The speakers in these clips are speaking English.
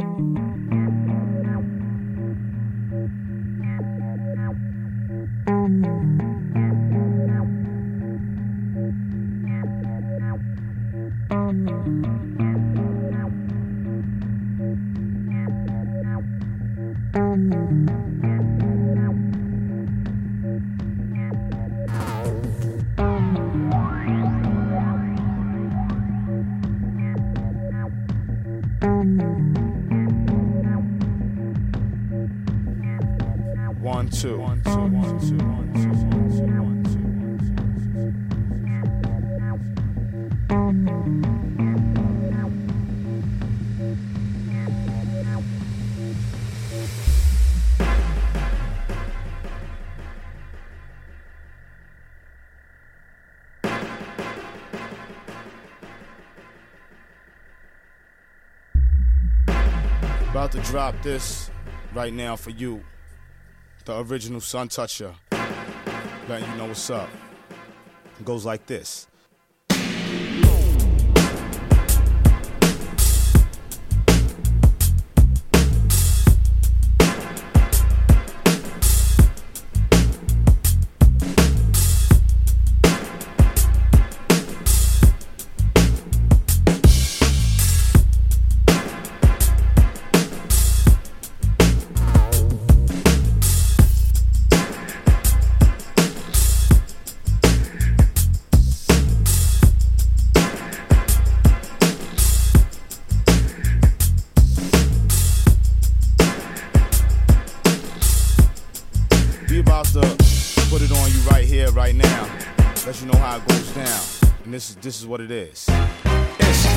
About drop this right now for you. The original Sun Toucher. Letting you know what's up. It goes like this. Is what it is. SV,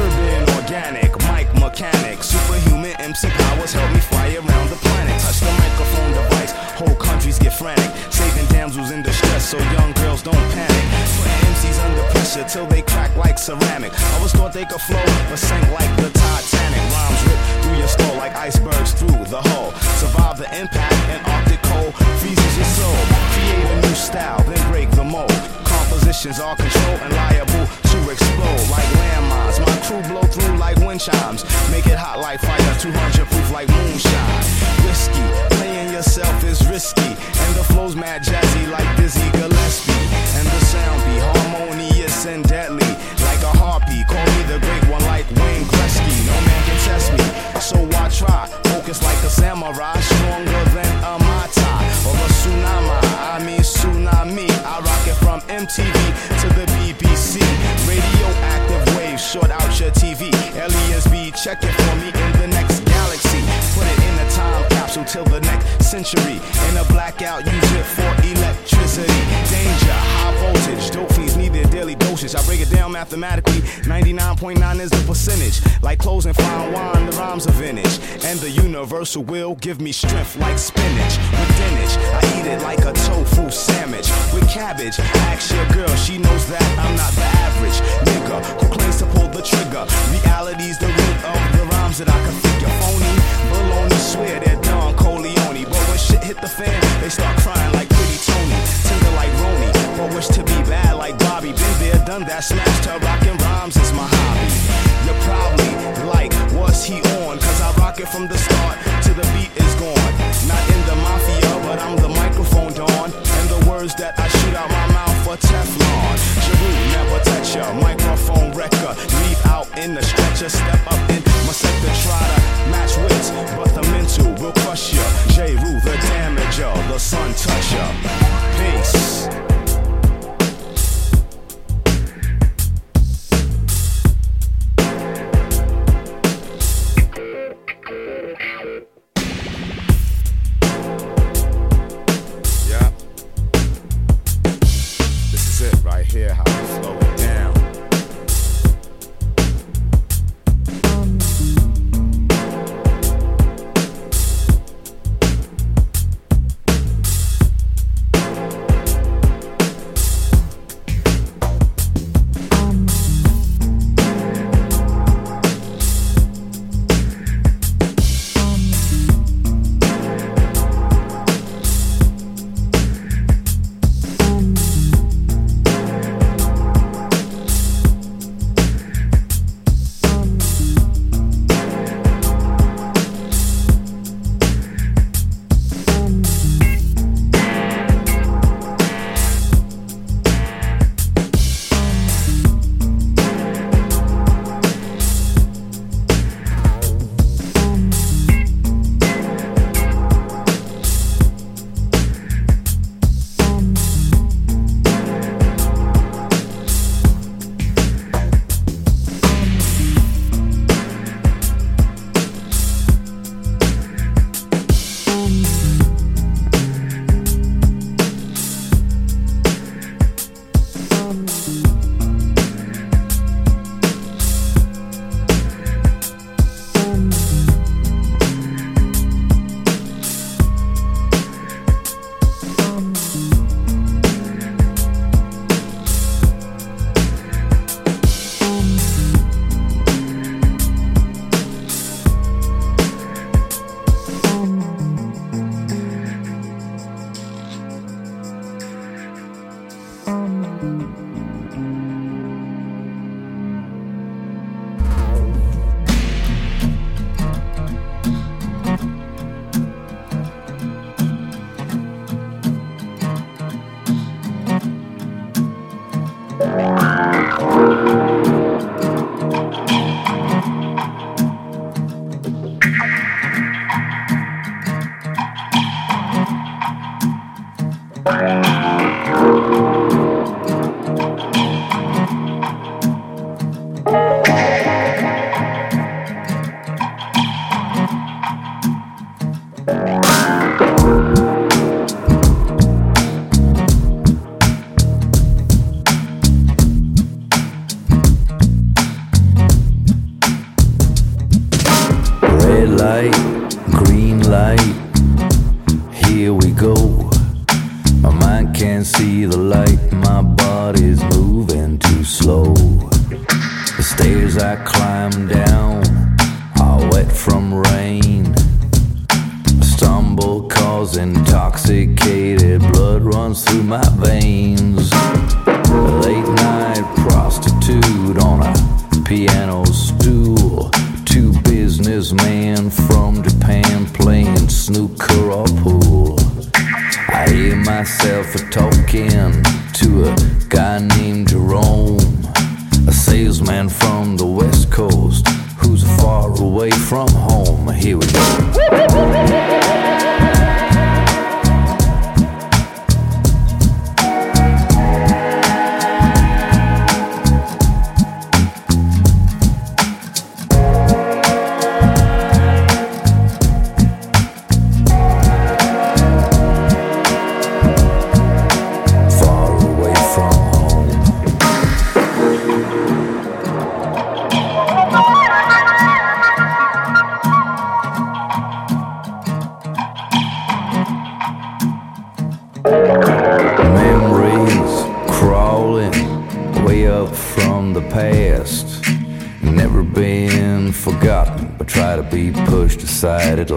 urban, organic, mic mechanic, superhuman MC powers help me fly around the planet. Touch the microphone device, whole countries get frantic, saving damsels in distress so young girls don't panic. Putting MCs under pressure till they crack like ceramic. Always thought they could flow, but sank like the Titanic. Rhymes rip through your skull like icebergs through the hull. Survive the impact and Arctic cold freezes your soul. Create a new style, then break the mold positions are controlled and liable to explode like landmines. My crew blow through like wind chimes. Make it hot like fire, 200 proof like moonshine. Whiskey, playing yourself is risky. And the flow's mad jazzy like Dizzy Gillespie. And the sound be harmonious and deadly like a harpy. Call me the great one like Wayne Gretzky. No man can test me, so I try. Focus like a samurai, stronger than a mata or a tsunami. I mean tsunami. I MTV to the BBC. Radioactive waves short out your TV. Aliens be checking for me in the next galaxy. Put it in a time capsule till the next century. In a blackout, use mathematically. 99.9 is the percentage. Like closing fine wine, the rhymes are vintage. And the universal will give me strength like spinach. With dinach, I eat it like a tofu sandwich. With cabbage, ask your girl, she knows that I'm not the average nigga who claims to pull the trigger. Reality's the root of the rhymes that I can figure. Phony, baloney, swear they're Don Corleone. But when shit hit the fan, they start crying like But wish to be bad like Bobby. Been there, done that, smashed her, rockin' rhymes is my hobby. You're probably like, what's he on? Cause I rock it from the start to the beat is gone. Not in the mafia, but I'm the microphone dawn. And the words that I shoot out my mouth for Teflon. Jeru, never touch ya. Microphone wrecker. Leave out in the stretcher. Step up in my sector. Try to match wits, but the mental will crush ya. Jeru, the Damaja. The sun toucher.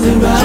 nothing but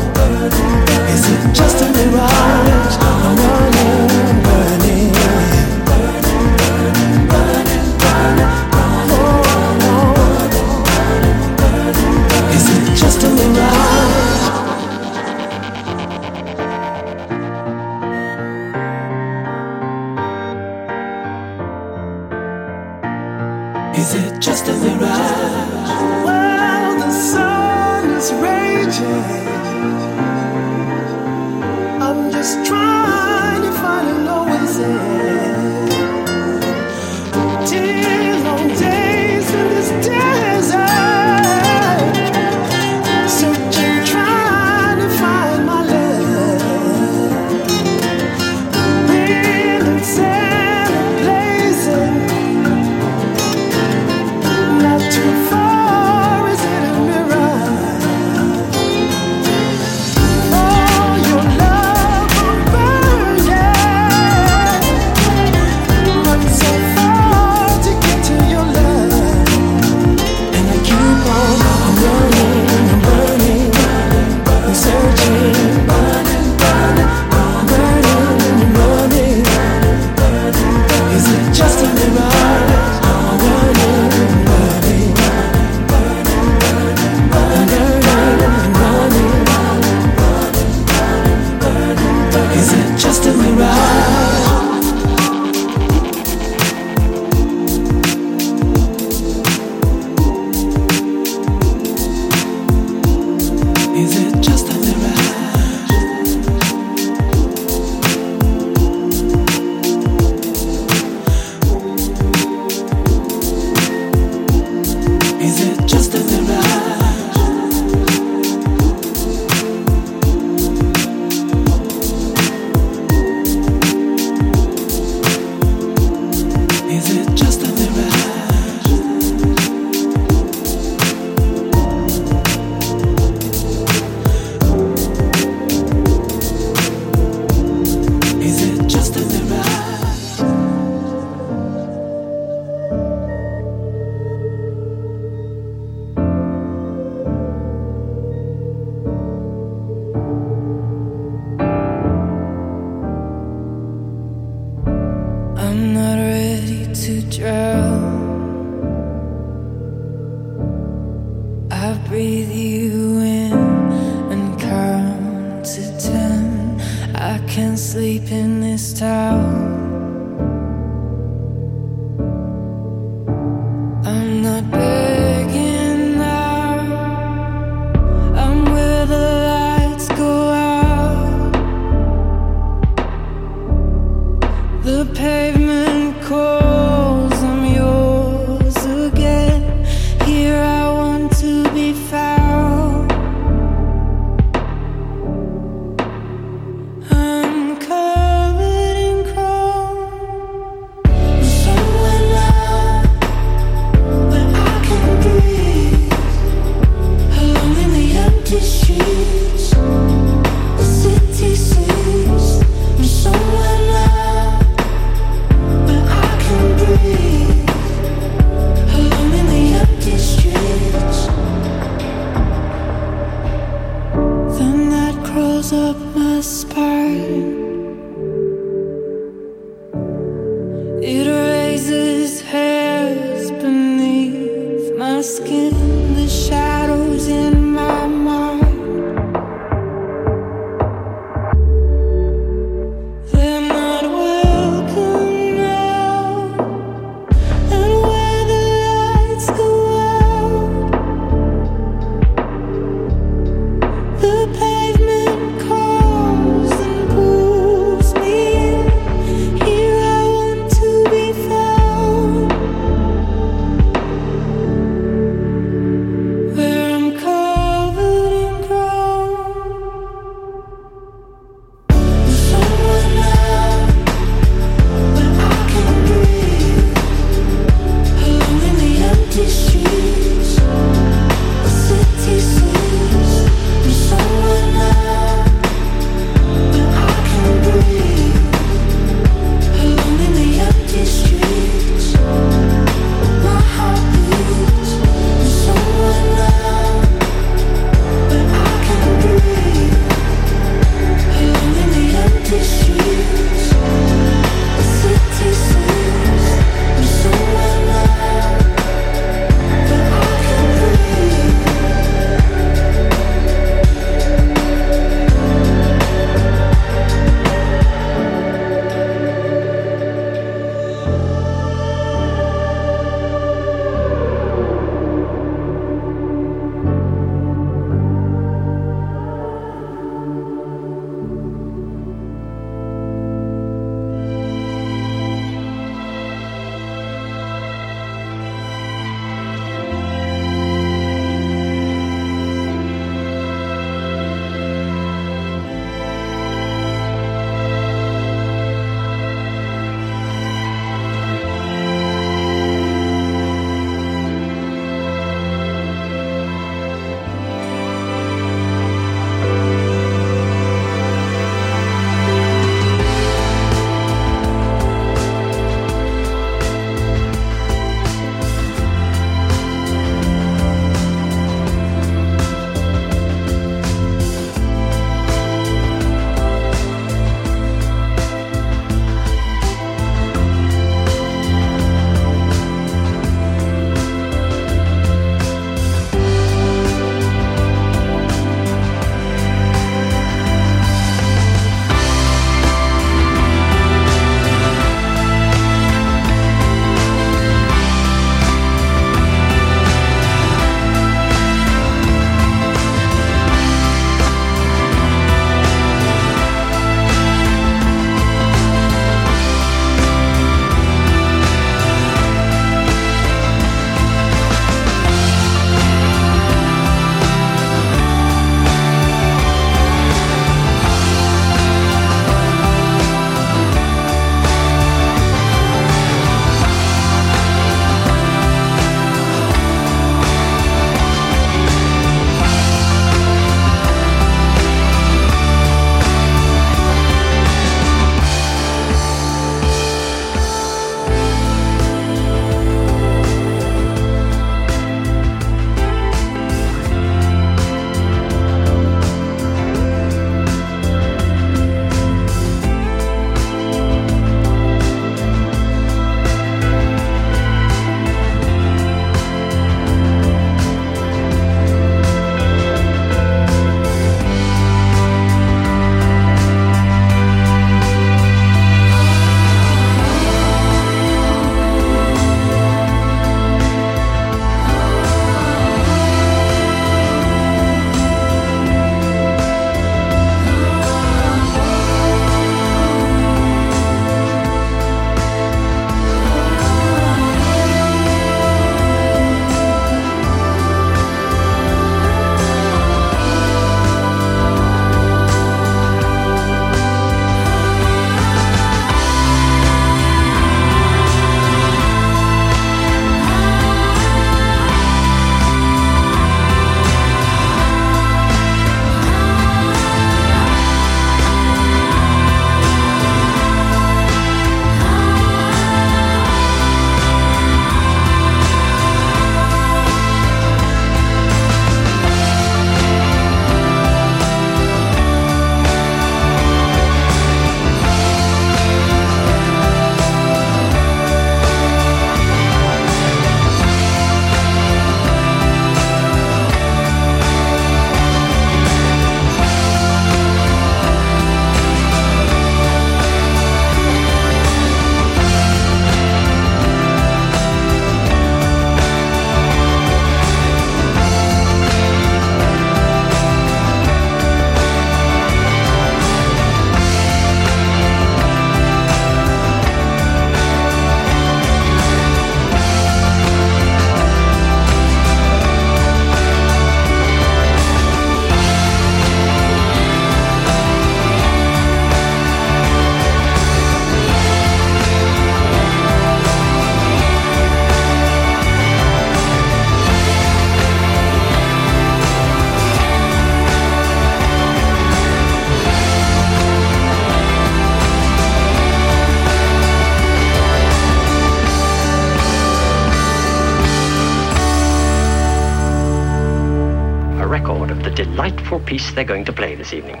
piece they're going to play this evening.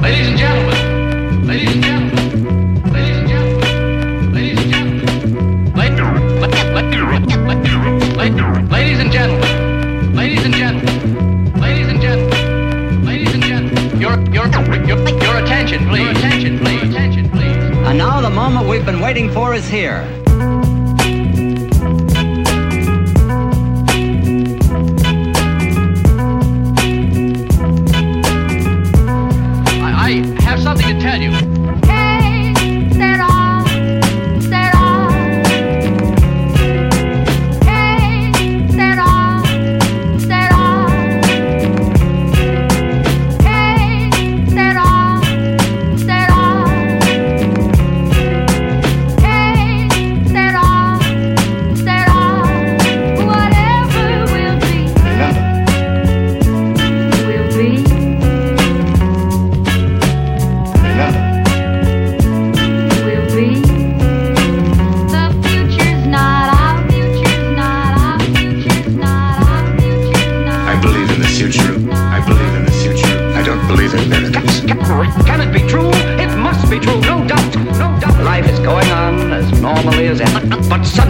Ladies and gentlemen, ladies and gentlemen, ladies and gentlemen, ladies and gentlemen, ladies and gentlemen, ladies and gentlemen, ladies and gentlemen, ladies and gentlemen, your your your your attention, please. Your attention, please. Attention, please. And now the moment we've been waiting for is here.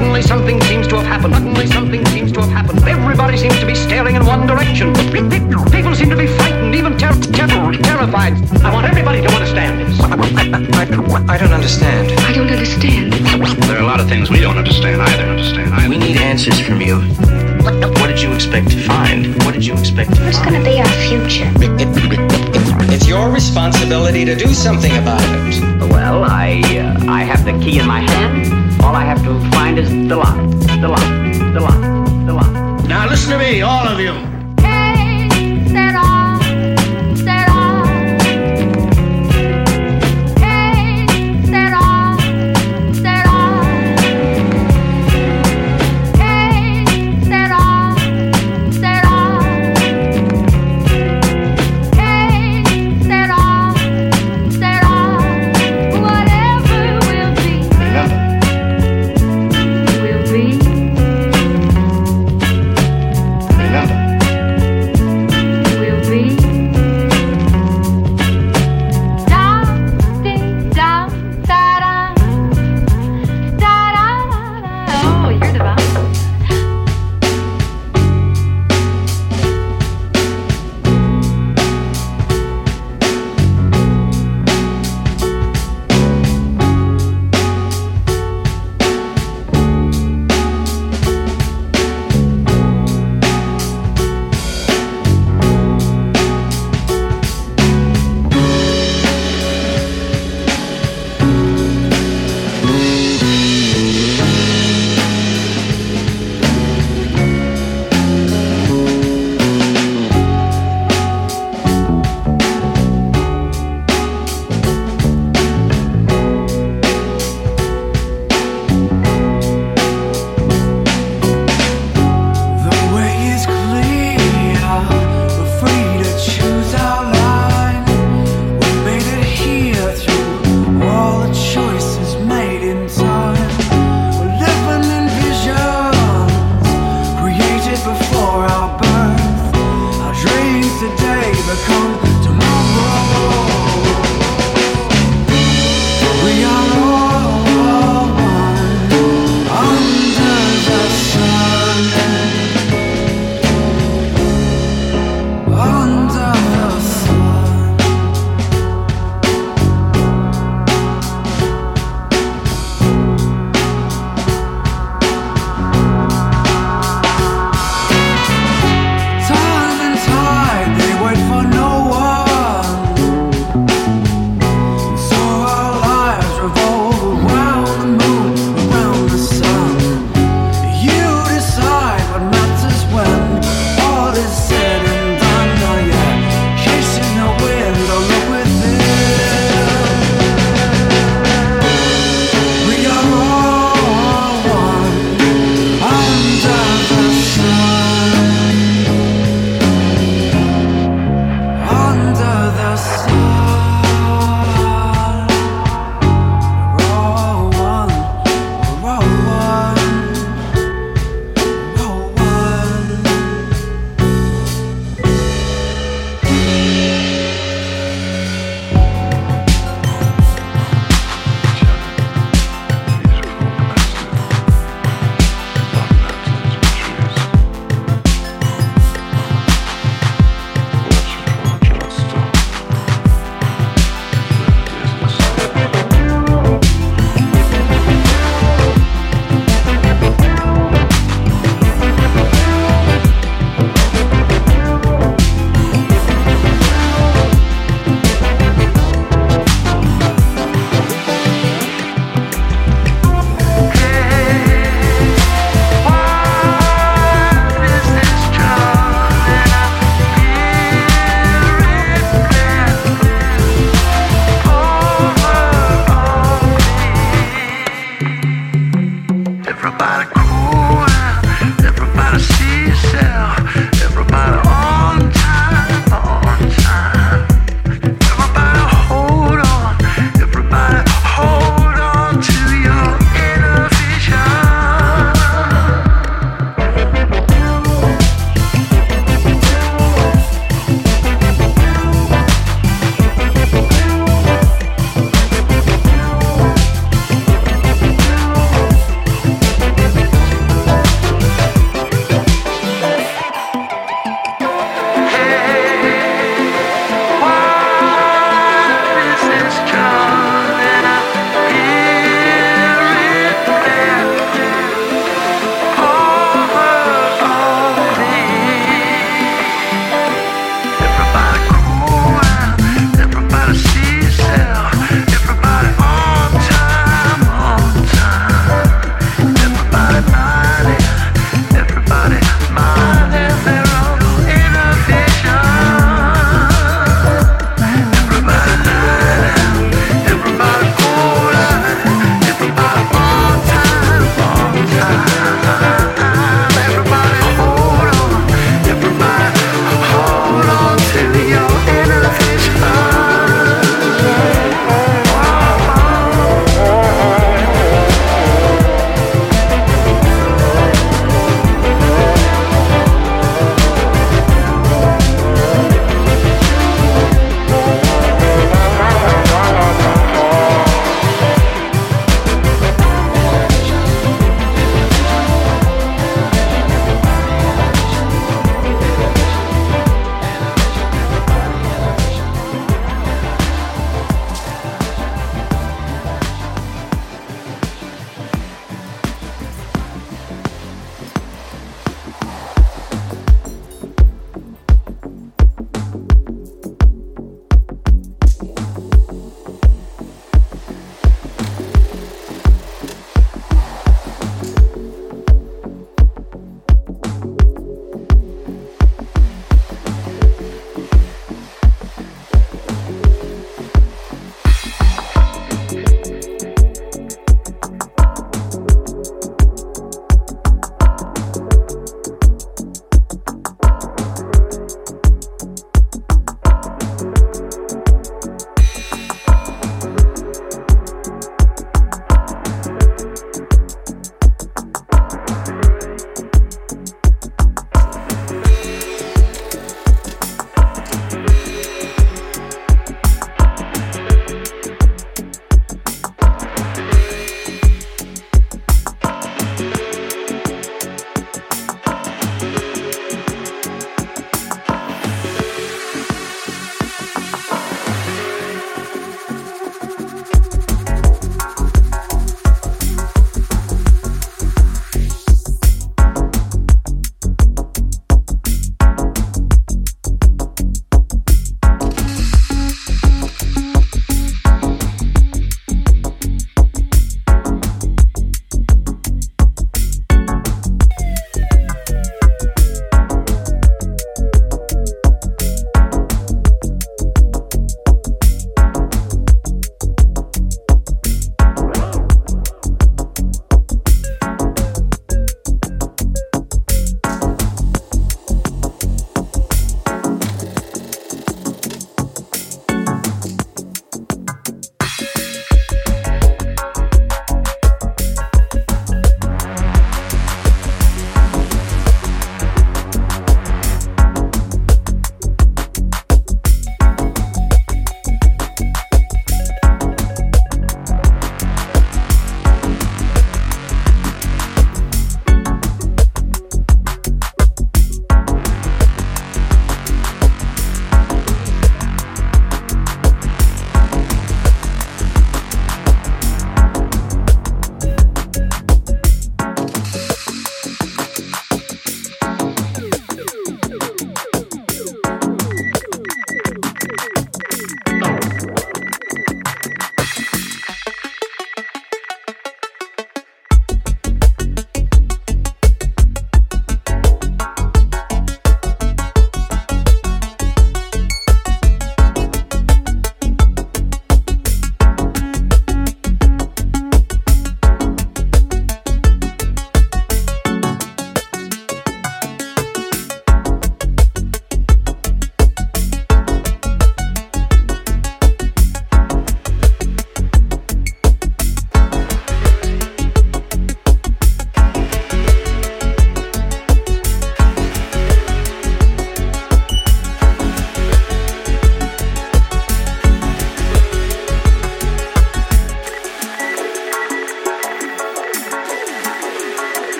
Suddenly something seems to have happened. Suddenly something seems to have happened. Everybody seems to be staring in one direction. People seem to be frightened, even ter- ter- terrified. I want everybody to understand this. I don't understand. I don't understand. There are a lot of things we don't understand either. Understand either. We need answers from you. What did you expect to find? What did you expect to What's going to be our future? It's your responsibility to do something about it. Well, I uh, I have the key in my hand. All I have to find is the lock. The lock. The lock. The lock. Now listen to me, all of you.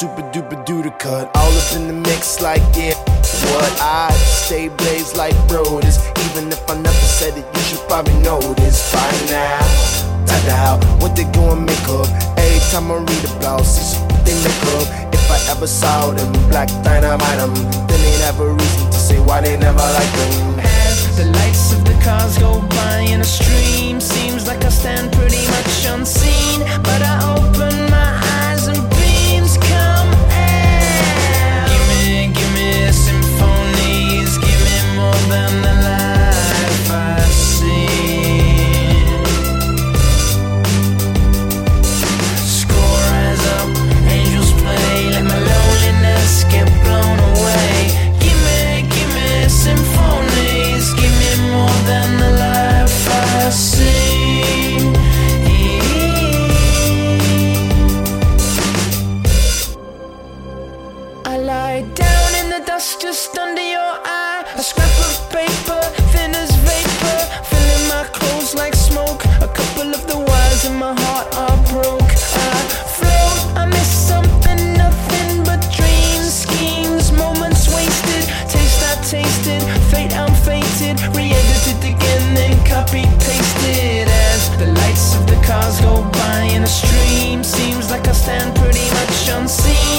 super duper do the cut. All up in the mix, like, yeah, what? I stay blaze like broders. Even if I never said it, you should probably know this by now. Tired out, what they going make up. Every time I read about blouses, they make up. If I ever saw them, black dynamite them, then they'd have a reason to say why they never like them. As the lights of the cars go by in a stream, seems like I stand pretty much unseen, but I open stand pretty much unseen.